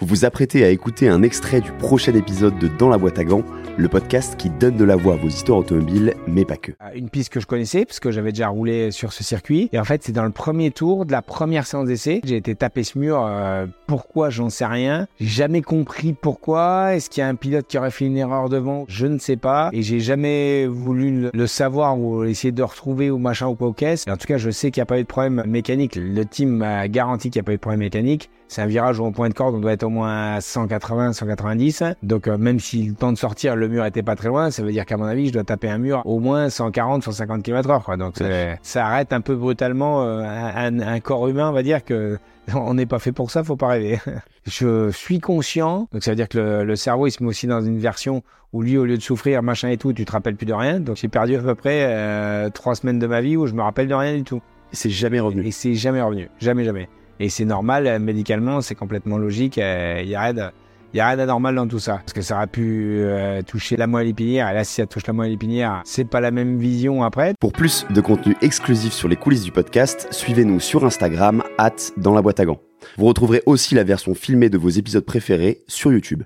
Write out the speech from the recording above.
Vous vous apprêtez à écouter un extrait du prochain épisode de Dans la boîte à gants, le podcast qui donne de la voix à vos histoires automobiles, mais pas que. Euh, Une piste que je connaissais, parce que j'avais déjà roulé sur ce circuit. Et en fait, c'est dans le premier tour de la première séance d'essai. J'ai été tapé ce mur. euh, pourquoi, j'en sais rien. J'ai jamais compris pourquoi. Est-ce qu'il y a un pilote qui aurait fait une erreur devant? Je ne sais pas. Et j'ai jamais voulu le, savoir ou essayer de retrouver ou machin ou quoi au caisse. En tout cas, je sais qu'il n'y a pas eu de problème mécanique. Le team m'a garanti qu'il n'y a pas eu de problème mécanique. C'est un virage où en point de corde, on doit être au moins à 180, 190. Donc euh, même si le temps de sortir, le mur était pas très loin, ça veut dire qu'à mon avis, je dois taper un mur au moins 140, 150 km heure. Quoi. Donc c'est- ça arrête un peu brutalement euh, un, un corps humain, on va dire que on n'est pas fait pour ça, faut pas rêver. je suis conscient, donc ça veut dire que le, le cerveau il se met aussi dans une version où lui, au lieu de souffrir, machin et tout, tu te rappelles plus de rien. Donc j'ai perdu à peu près euh, trois semaines de ma vie où je me rappelle de rien du tout. C'est jamais revenu. Et c'est jamais revenu. Jamais, jamais. Et c'est normal, euh, médicalement, c'est complètement logique. Il n'y a rien a rien d'anormal dans tout ça. Parce que ça aurait pu euh, toucher la moelle épinière. Et là, si ça touche la moelle épinière, c'est pas la même vision après. Pour plus de contenu exclusif sur les coulisses du podcast, suivez-nous sur Instagram, at dans la boîte à gants. Vous retrouverez aussi la version filmée de vos épisodes préférés sur YouTube.